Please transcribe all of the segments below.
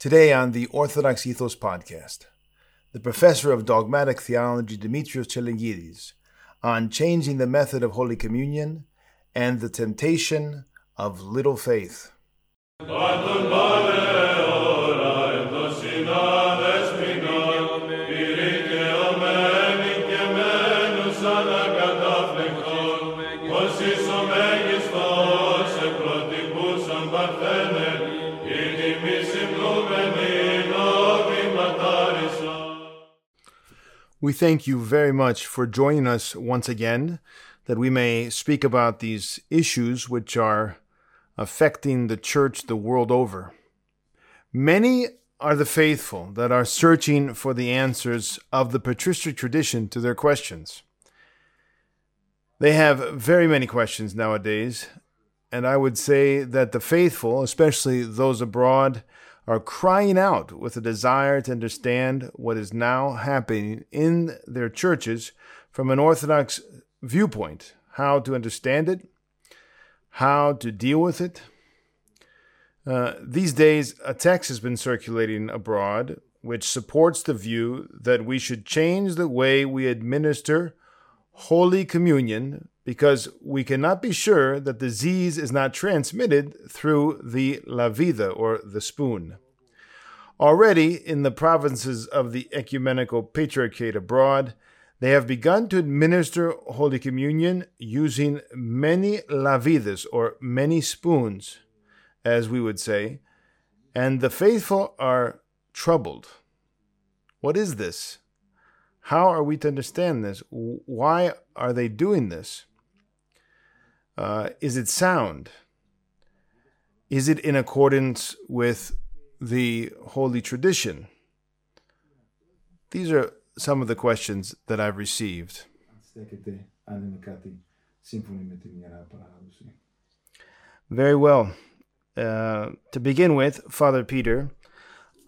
Today on the Orthodox Ethos podcast, the professor of dogmatic theology Demetrios Tselengidis on changing the method of Holy Communion and the temptation of little faith. We thank you very much for joining us once again, that we may speak about these issues which are affecting the church the world over. Many are the faithful that are searching for the answers of the patristic tradition to their questions. They have very many questions nowadays, and I would say that the faithful, especially those abroad, are crying out with a desire to understand what is now happening in their churches from an Orthodox viewpoint, how to understand it, how to deal with it. Uh, these days, a text has been circulating abroad which supports the view that we should change the way we administer Holy Communion because we cannot be sure that disease is not transmitted through the lavida or the spoon. Already in the provinces of the ecumenical patriarchate abroad, they have begun to administer Holy Communion using many lavidas or many spoons, as we would say, and the faithful are troubled. What is this? How are we to understand this? Why are they doing this? Uh, is it sound? Is it in accordance with the holy tradition? These are some of the questions that I've received. Very well. Uh, to begin with, Father Peter,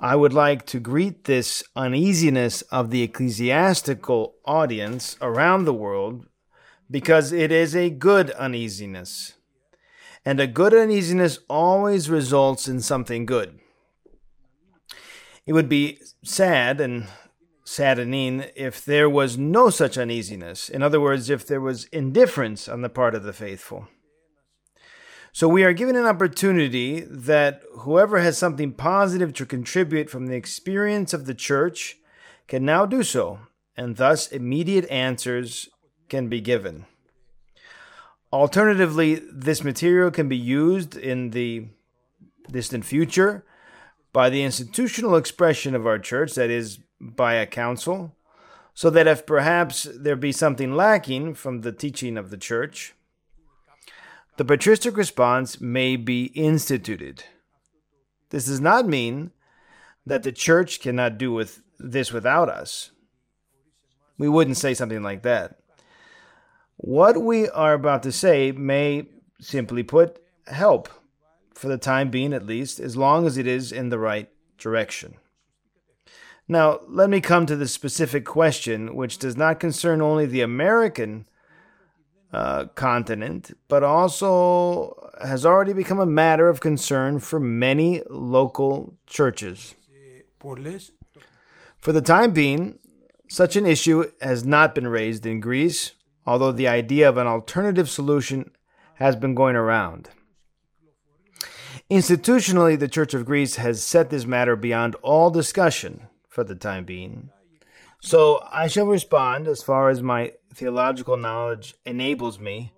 I would like to greet this uneasiness of the ecclesiastical audience around the world because it is a good uneasiness. And a good uneasiness always results in something good. It would be sad and saddening if there was no such uneasiness. In other words, if there was indifference on the part of the faithful. So we are given an opportunity that whoever has something positive to contribute from the experience of the church can now do so, and thus immediate answers can be given. Alternatively, this material can be used in the distant future by the institutional expression of our church, that is, by a council, so that if perhaps there be something lacking from the teaching of the church, the patristic response may be instituted. This does not mean that the church cannot do with this without us. We wouldn't say something like that. What we are about to say may, simply put, help for the time being at least, as long as it is in the right direction. Now, let me come to the specific question, which does not concern only the American uh, continent, but also has already become a matter of concern for many local churches. For the time being, such an issue has not been raised in Greece, although the idea of an alternative solution has been going around. Institutionally, the Church of Greece has set this matter beyond all discussion for the time being. So I shall respond as far as my theological knowledge enables me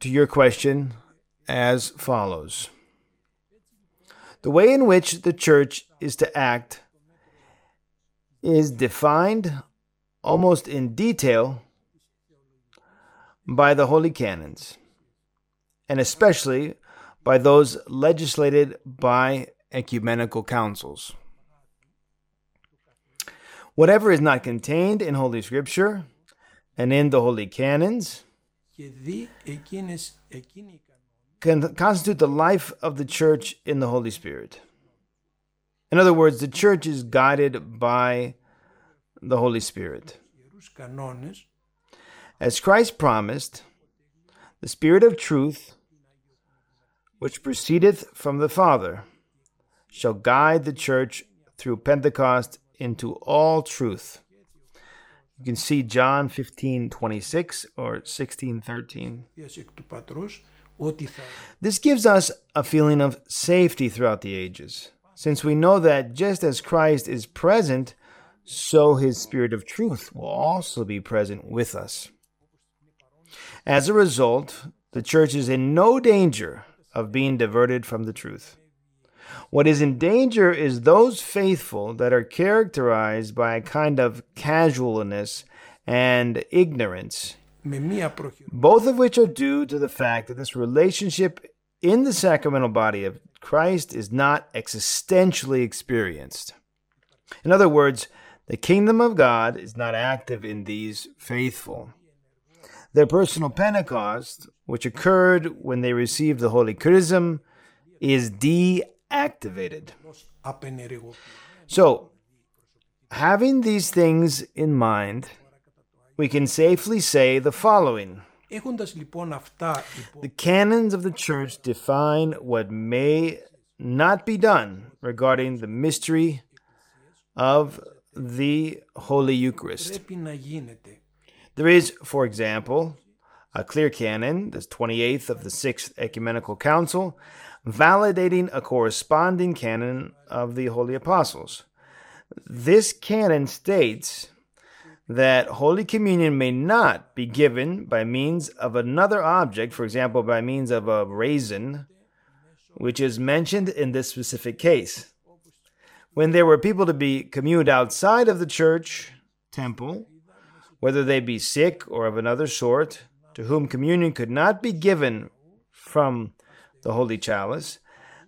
to your question as follows The way in which the Church is to act is defined almost in detail by the holy canons, and especially by those legislated by ecumenical councils. Whatever is not contained in Holy Scripture and in the holy canons can constitute the life of the church in the Holy Spirit. In other words, the church is guided by the Holy Spirit. As Christ promised, the Spirit of truth which proceedeth from the Father, shall guide the church through Pentecost into all truth. You can see John 15 26 or 16 13. This gives us a feeling of safety throughout the ages, since we know that just as Christ is present, so his Spirit of truth will also be present with us. As a result, the church is in no danger of being diverted from the truth. What is in danger is those faithful that are characterized by a kind of casualness and ignorance, both of which are due to the fact that this relationship in the sacramental body of Christ is not existentially experienced. In other words, the kingdom of God is not active in these faithful. Their personal Pentecost, which occurred when they received the Holy Chrism, is deactivated. So, having these things in mind, we can safely say the following. The canons of the Church define what may not be done regarding the mystery of the Holy Eucharist. There is, for example, a clear canon, the 28th of the Sixth Ecumenical Council, validating a corresponding canon of the Holy Apostles. This canon states that Holy Communion may not be given by means of another object, for example, by means of a raisin, which is mentioned in this specific case. When there were people to be communed outside of the church temple, whether they be sick or of another sort, to whom communion could not be given from the holy chalice,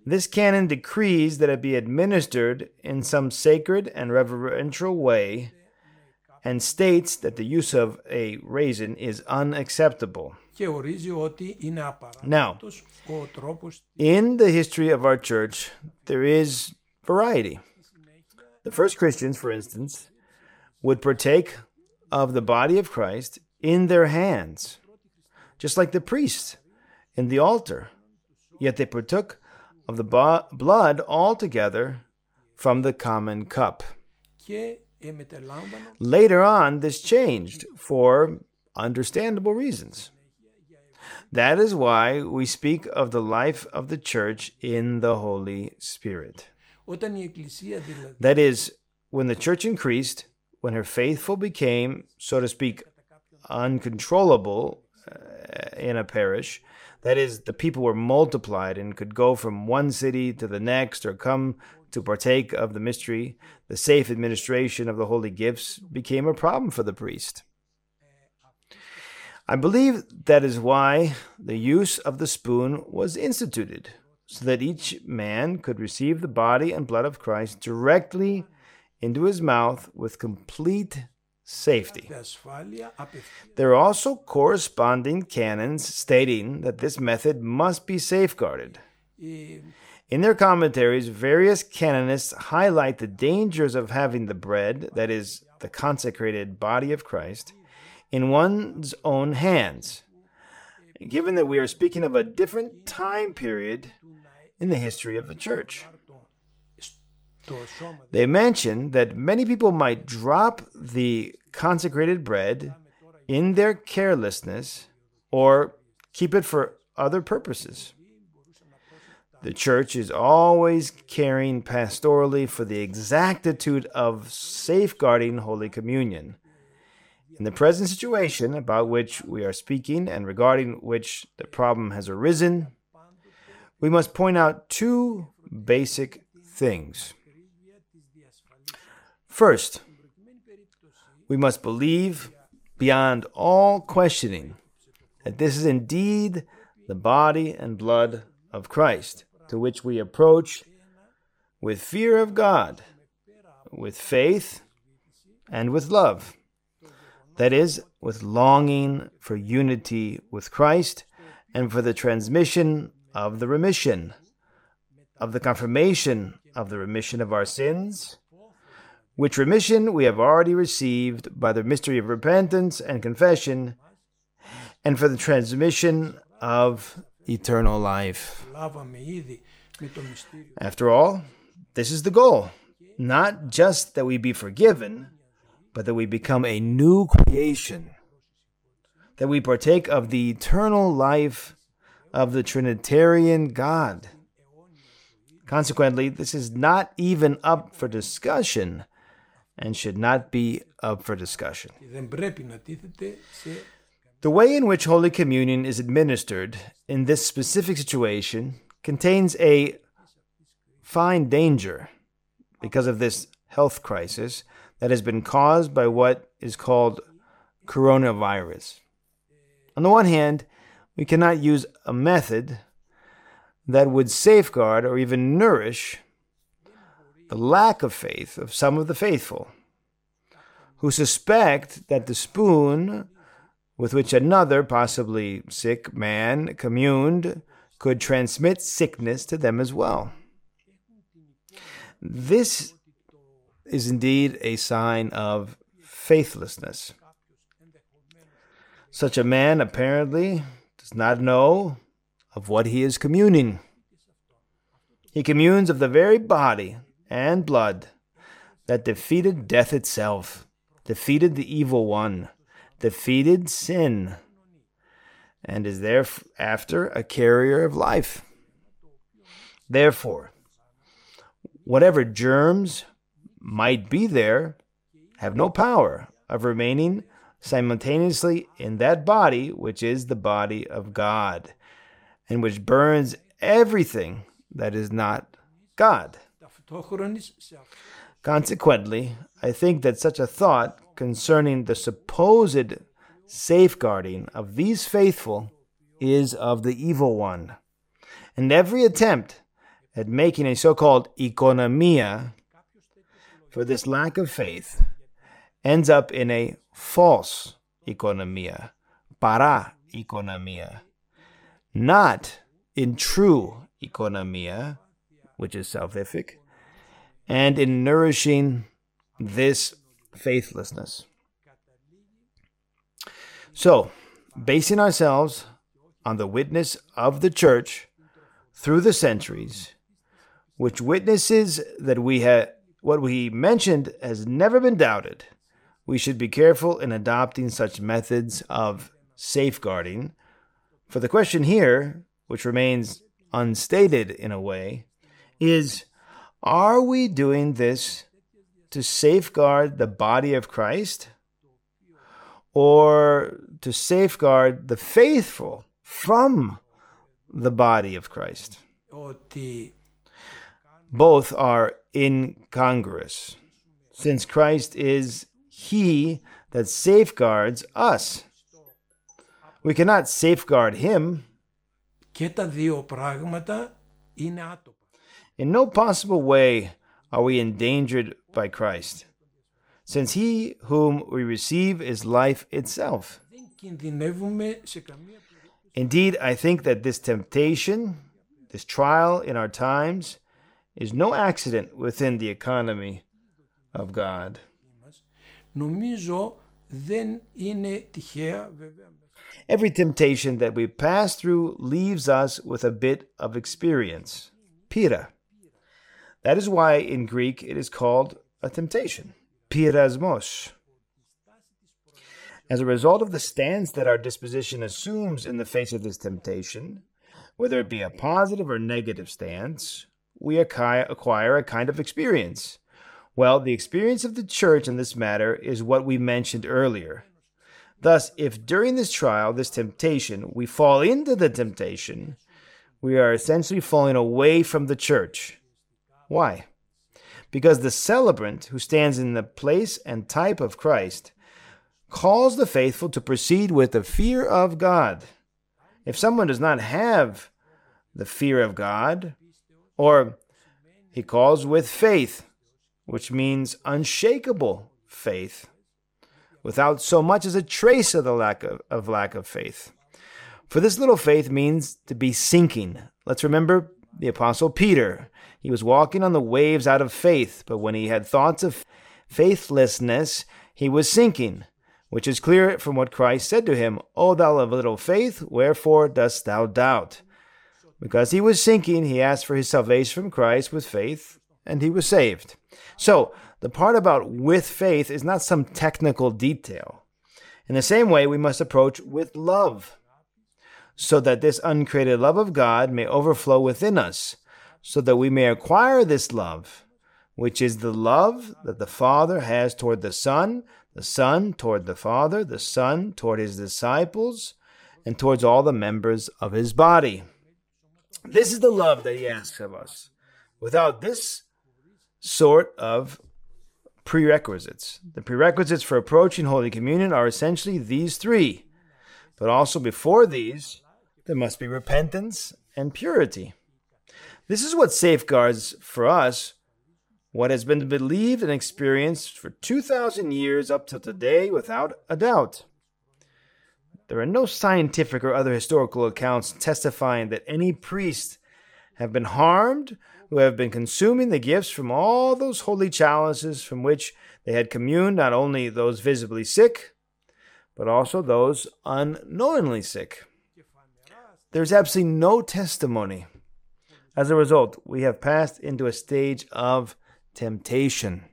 this canon decrees that it be administered in some sacred and reverential way and states that the use of a raisin is unacceptable. Now, in the history of our church, there is variety. The first Christians, for instance, would partake of the body of Christ in their hands, just like the priests in the altar. Yet they partook of the bo- blood altogether from the common cup. Later on, this changed for understandable reasons. That is why we speak of the life of the church in the Holy Spirit. That is, when the church increased, when her faithful became, so to speak, uncontrollable uh, in a parish, that is, the people were multiplied and could go from one city to the next or come to partake of the mystery, the safe administration of the holy gifts became a problem for the priest. I believe that is why the use of the spoon was instituted, so that each man could receive the body and blood of Christ directly into his mouth with complete safety. There are also corresponding canons stating that this method must be safeguarded. In their commentaries, various canonists highlight the dangers of having the bread, that is, the consecrated body of Christ, in one's own hands, given that we are speaking of a different time period in the history of the church. They mention that many people might drop the consecrated bread in their carelessness or keep it for other purposes. The church is always caring pastorally for the exactitude of safeguarding Holy Communion. In the present situation about which we are speaking and regarding which the problem has arisen, we must point out two basic things. First, we must believe beyond all questioning that this is indeed the body and blood of Christ, to which we approach with fear of God, with faith, and with love. That is, with longing for unity with Christ and for the transmission of the remission, of the confirmation of the remission of our sins which remission we have already received by the mystery of repentance and confession, and for the transmission of eternal life. After all, This is the goal. Not just that we be forgiven, but that we become a new creation, that we partake of the eternal life of the Trinitarian God. Consequently, this is not even up for discussion and should not be up for discussion. The way in which Holy Communion is administered in this specific situation contains a fine danger because of this health crisis that has been caused by what is called coronavirus. On the one hand, we cannot use a method that would safeguard or even nourish the lack of faith of some of the faithful who suspect that the spoon with which another, possibly sick man, communed could transmit sickness to them as well. This is indeed a sign of faithlessness. Such a man apparently does not know of what he is communing. He communes of the very body and blood that defeated death itself, defeated the evil one, defeated sin, and is thereafter a carrier of life. Therefore, whatever germs might be there have no power of remaining simultaneously in that body, which is the body of God, and which burns everything that is not God. Consequently, I think that such a thought concerning the supposed safeguarding of these faithful is of the evil one. And every attempt at making a so called economia for this lack of faith ends up in a false economia, para economia, not in true economia, which is salvific, and in nourishing this faithlessness. So, basing ourselves on the witness of the church through the centuries, which witnesses that we have what we mentioned has never been doubted. We should be careful in adopting such methods of safeguarding. For the question here, which remains unstated in a way, is are we doing this to safeguard the body of Christ or to safeguard the faithful from the body of Christ? Both are incongruous, since Christ is He that safeguards us. We cannot safeguard Him. In no possible way are we endangered by Christ, since he whom we receive is life itself. Indeed, I think that this temptation, this trial in our times, is no accident within the economy of God. Every temptation that we pass through leaves us with a bit of experience. Pira. That is why in Greek it is called a temptation, pirasmos. As a result of the stance that our disposition assumes in the face of this temptation, whether it be a positive or negative stance, we acquire a kind of experience. Well, the experience of the church in this matter is what we mentioned earlier. Thus, if during this trial, this temptation, we fall into the temptation, we are essentially falling away from the church. Why? Because the celebrant, who stands in the place and type of Christ, calls the faithful to proceed with the fear of God. If someone does not have the fear of God, or he calls with faith, which means unshakable faith, without so much as a trace of the lack of, of lack of faith. For this little faith means to be sinking. Let's remember the apostle Peter he was walking on the waves out of faith, but when he had thoughts of faithlessness, he was sinking, which is clear from what Christ said to him, O thou of little faith, wherefore dost thou doubt? Because he was sinking, he asked for his salvation from Christ with faith, and he was saved. So, the part about with faith is not some technical detail. In the same way, we must approach with love, so that this uncreated love of God may overflow within us, so that we may acquire this love, which is the love that the Father has toward the Son, the Son toward the Father, the Son toward his disciples, and towards all the members of his body. This is the love that he asks of us. Without this sort of prerequisites, the prerequisites for approaching Holy Communion are essentially these three. But also before these, there must be repentance and purity. This is what safeguards for us what has been believed and experienced for 2,000 years up to today without a doubt. There are no scientific or other historical accounts testifying that any priest have been harmed who have been consuming the gifts from all those holy chalices from which they had communed, not only those visibly sick, but also those unknowingly sick. There's absolutely no testimony. As a result, we have passed into a stage of temptation.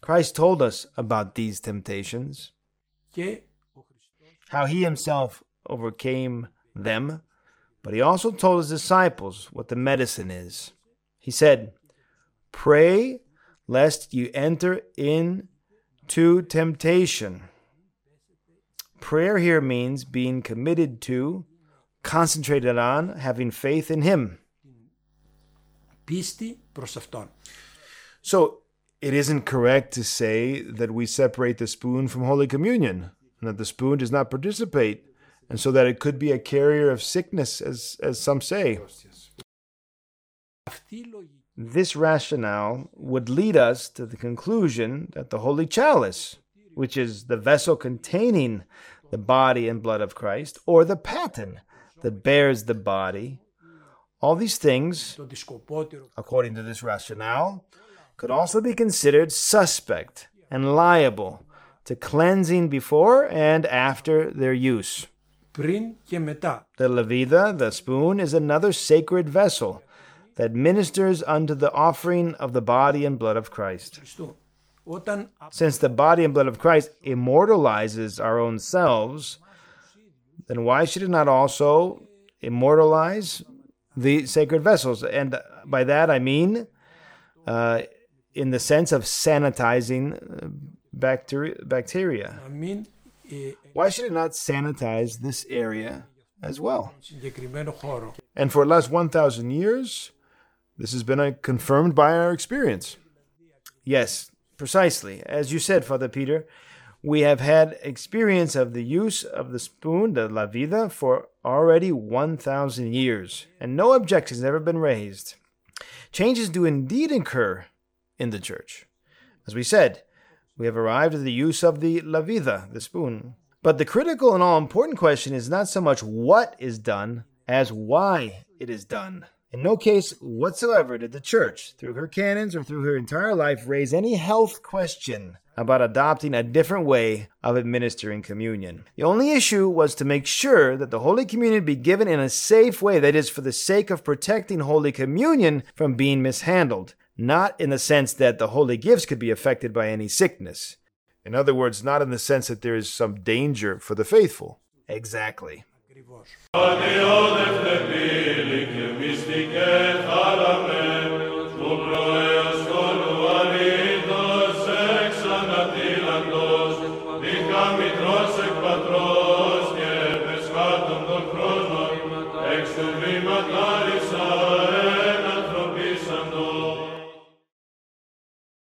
Christ told us about these temptations how he himself overcame them, but he also told his disciples what the medicine is. He said, Pray lest you enter into temptation. Prayer here means being committed to, concentrated on, having faith in him. So, it isn't correct to say that we separate the spoon from Holy Communion and that the spoon does not participate, and so that it could be a carrier of sickness, as, as some say. This rationale would lead us to the conclusion that the Holy Chalice, which is the vessel containing the body and blood of Christ, or the paten that bears the body, all these things, according to this rationale, could also be considered suspect and liable to cleansing before and after their use. The levida, the spoon, is another sacred vessel that ministers unto the offering of the body and blood of Christ. Since the body and blood of Christ immortalizes our own selves, then why should it not also immortalize the sacred vessels? And by that I mean, uh, in the sense of sanitizing uh, bacteria. bacteria. Why should it not sanitize this area as well? And for the last 1,000 years, this has been confirmed by our experience. Yes, precisely. As you said, Father Peter, we have had experience of the use of the spoon, the lavida, for already 1,000 years, and no objections have ever been raised. Changes do indeed occur in the church. As we said, we have arrived at the use of the lavida, the spoon. But the critical and all important question is not so much what is done as why it is done. In no case whatsoever did the Church, through her canons or through her entire life, raise any health question about adopting a different way of administering communion. The only issue was to make sure that the Holy Communion be given in a safe way, that is, for the sake of protecting Holy Communion from being mishandled not in the sense that the holy gifts could be affected by any sickness. In other words, not in the sense that there is some danger for the faithful. Exactly.